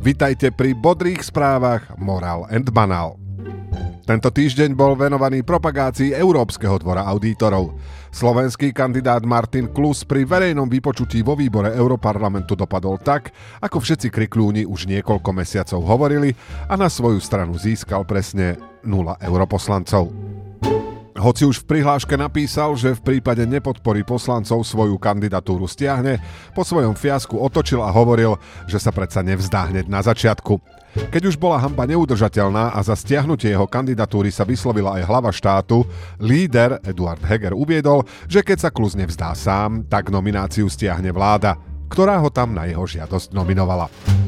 Vitajte pri bodrých správach Moral and Banal. Tento týždeň bol venovaný propagácii Európskeho dvora auditorov. Slovenský kandidát Martin Klus pri verejnom vypočutí vo výbore Europarlamentu dopadol tak, ako všetci kriklúni už niekoľko mesiacov hovorili a na svoju stranu získal presne 0 europoslancov. Hoci už v prihláške napísal, že v prípade nepodpory poslancov svoju kandidatúru stiahne, po svojom fiasku otočil a hovoril, že sa predsa nevzdá hneď na začiatku. Keď už bola hamba neudržateľná a za stiahnutie jeho kandidatúry sa vyslovila aj hlava štátu, líder Eduard Heger uviedol, že keď sa Klus nevzdá sám, tak nomináciu stiahne vláda, ktorá ho tam na jeho žiadosť nominovala.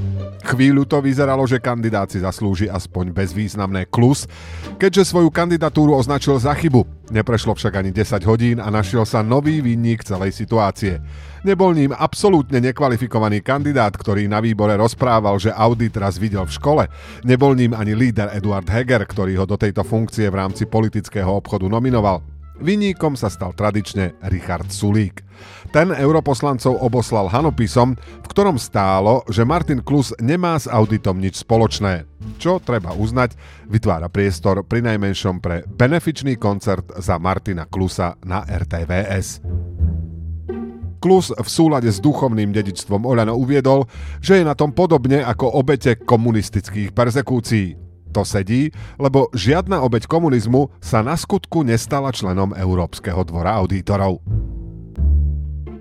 Chvíľu to vyzeralo, že kandidát si zaslúži aspoň bezvýznamné klus, keďže svoju kandidatúru označil za chybu. Neprešlo však ani 10 hodín a našiel sa nový vinník celej situácie. Nebol ním absolútne nekvalifikovaný kandidát, ktorý na výbore rozprával, že audit raz videl v škole. Nebol ním ani líder Eduard Heger, ktorý ho do tejto funkcie v rámci politického obchodu nominoval. Vyníkom sa stal tradične Richard Sulík. Ten europoslancov oboslal hanopisom, v ktorom stálo, že Martin Klus nemá s auditom nič spoločné. Čo treba uznať, vytvára priestor pri najmenšom pre benefičný koncert za Martina Klusa na RTVS. Klus v súlade s duchovným dedičstvom Oľano uviedol, že je na tom podobne ako obete komunistických persekúcií. To sedí, lebo žiadna obeď komunizmu sa na skutku nestala členom Európskeho dvora auditorov.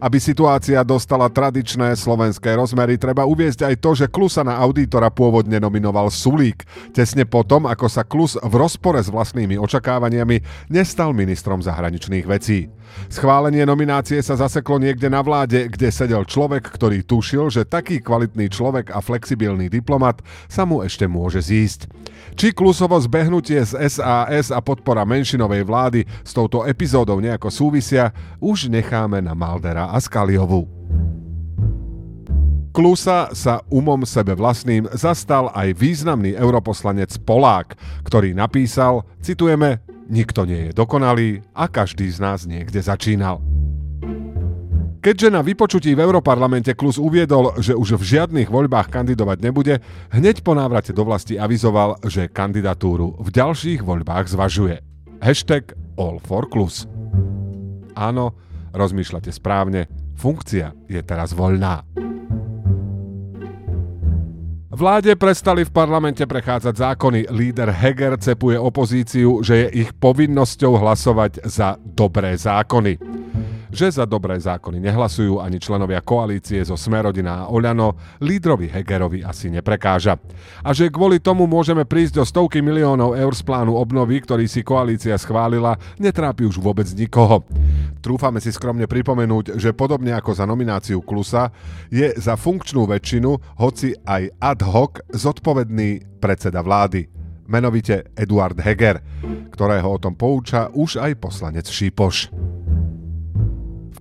Aby situácia dostala tradičné slovenské rozmery, treba uviezť aj to, že Klusa na auditora pôvodne nominoval Sulík, tesne potom, ako sa Klus v rozpore s vlastnými očakávaniami nestal ministrom zahraničných vecí. Schválenie nominácie sa zaseklo niekde na vláde, kde sedel človek, ktorý tušil, že taký kvalitný človek a flexibilný diplomat sa mu ešte môže zísť. Či Klusovo zbehnutie z SAS a podpora menšinovej vlády s touto epizódou nejako súvisia, už necháme na Maldera a Skaliovu. Klusa sa umom sebe vlastným zastal aj významný europoslanec Polák, ktorý napísal, citujeme, nikto nie je dokonalý a každý z nás niekde začínal. Keďže na vypočutí v Europarlamente Klus uviedol, že už v žiadnych voľbách kandidovať nebude, hneď po návrate do vlasti avizoval, že kandidatúru v ďalších voľbách zvažuje. Hashtag All for Klus. Áno, rozmýšľate správne, funkcia je teraz voľná. Vláde prestali v parlamente prechádzať zákony. Líder Heger cepuje opozíciu, že je ich povinnosťou hlasovať za dobré zákony že za dobré zákony nehlasujú ani členovia koalície zo Smerodina a Oľano, lídrovi Hegerovi asi neprekáža. A že kvôli tomu môžeme prísť do stovky miliónov eur z plánu obnovy, ktorý si koalícia schválila, netrápi už vôbec nikoho. Trúfame si skromne pripomenúť, že podobne ako za nomináciu Klusa, je za funkčnú väčšinu, hoci aj ad hoc, zodpovedný predseda vlády menovite Eduard Heger, ktorého o tom pouča už aj poslanec Šípoš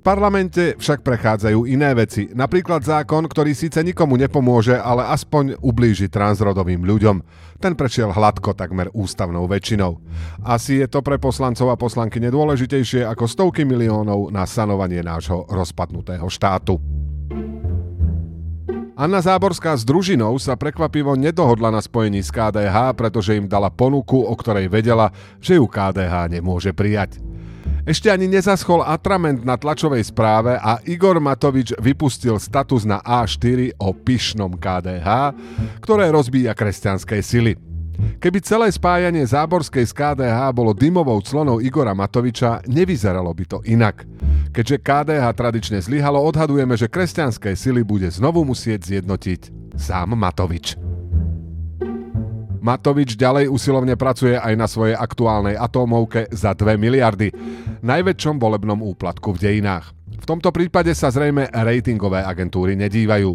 parlamente však prechádzajú iné veci, napríklad zákon, ktorý síce nikomu nepomôže, ale aspoň ublíži transrodovým ľuďom. Ten prešiel hladko takmer ústavnou väčšinou. Asi je to pre poslancov a poslanky nedôležitejšie ako stovky miliónov na sanovanie nášho rozpadnutého štátu. Anna Záborská s družinou sa prekvapivo nedohodla na spojení s KDH, pretože im dala ponuku, o ktorej vedela, že ju KDH nemôže prijať. Ešte ani nezaschol atrament na tlačovej správe a Igor Matovič vypustil status na A4 o pyšnom KDH, ktoré rozbíja kresťanské sily. Keby celé spájanie Záborskej z KDH bolo dymovou clonou Igora Matoviča, nevyzeralo by to inak. Keďže KDH tradične zlyhalo, odhadujeme, že kresťanské sily bude znovu musieť zjednotiť sám Matovič. Matovič ďalej usilovne pracuje aj na svojej aktuálnej atómovke za 2 miliardy, najväčšom volebnom úplatku v dejinách. V tomto prípade sa zrejme ratingové agentúry nedívajú.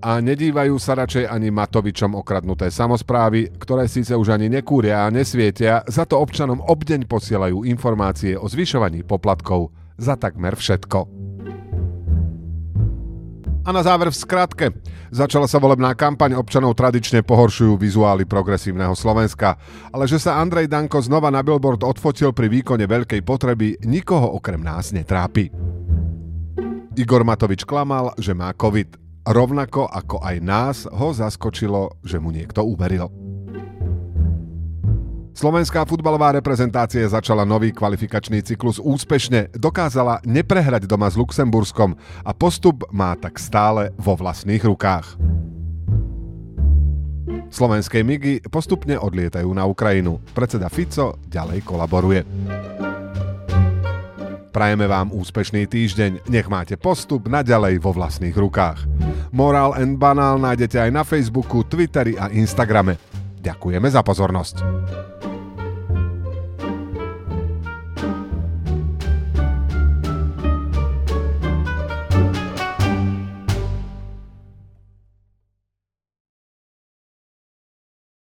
A nedívajú sa radšej ani Matovičom okradnuté samozprávy, ktoré síce už ani nekúria a nesvietia, za to občanom obdeň posielajú informácie o zvyšovaní poplatkov za takmer všetko. A na záver v skratke. Začala sa volebná kampaň, občanov tradične pohoršujú vizuály progresívneho Slovenska. Ale že sa Andrej Danko znova na billboard odfotil pri výkone veľkej potreby, nikoho okrem nás netrápi. Igor Matovič klamal, že má COVID. Rovnako ako aj nás ho zaskočilo, že mu niekto uveril. Slovenská futbalová reprezentácia začala nový kvalifikačný cyklus úspešne, dokázala neprehrať doma s Luxemburskom a postup má tak stále vo vlastných rukách. Slovenské migy postupne odlietajú na Ukrajinu. Predseda Fico ďalej kolaboruje. Prajeme vám úspešný týždeň, nech máte postup naďalej vo vlastných rukách. Moral and Banál nájdete aj na Facebooku, Twitteri a Instagrame. Ďakujeme za pozornosť.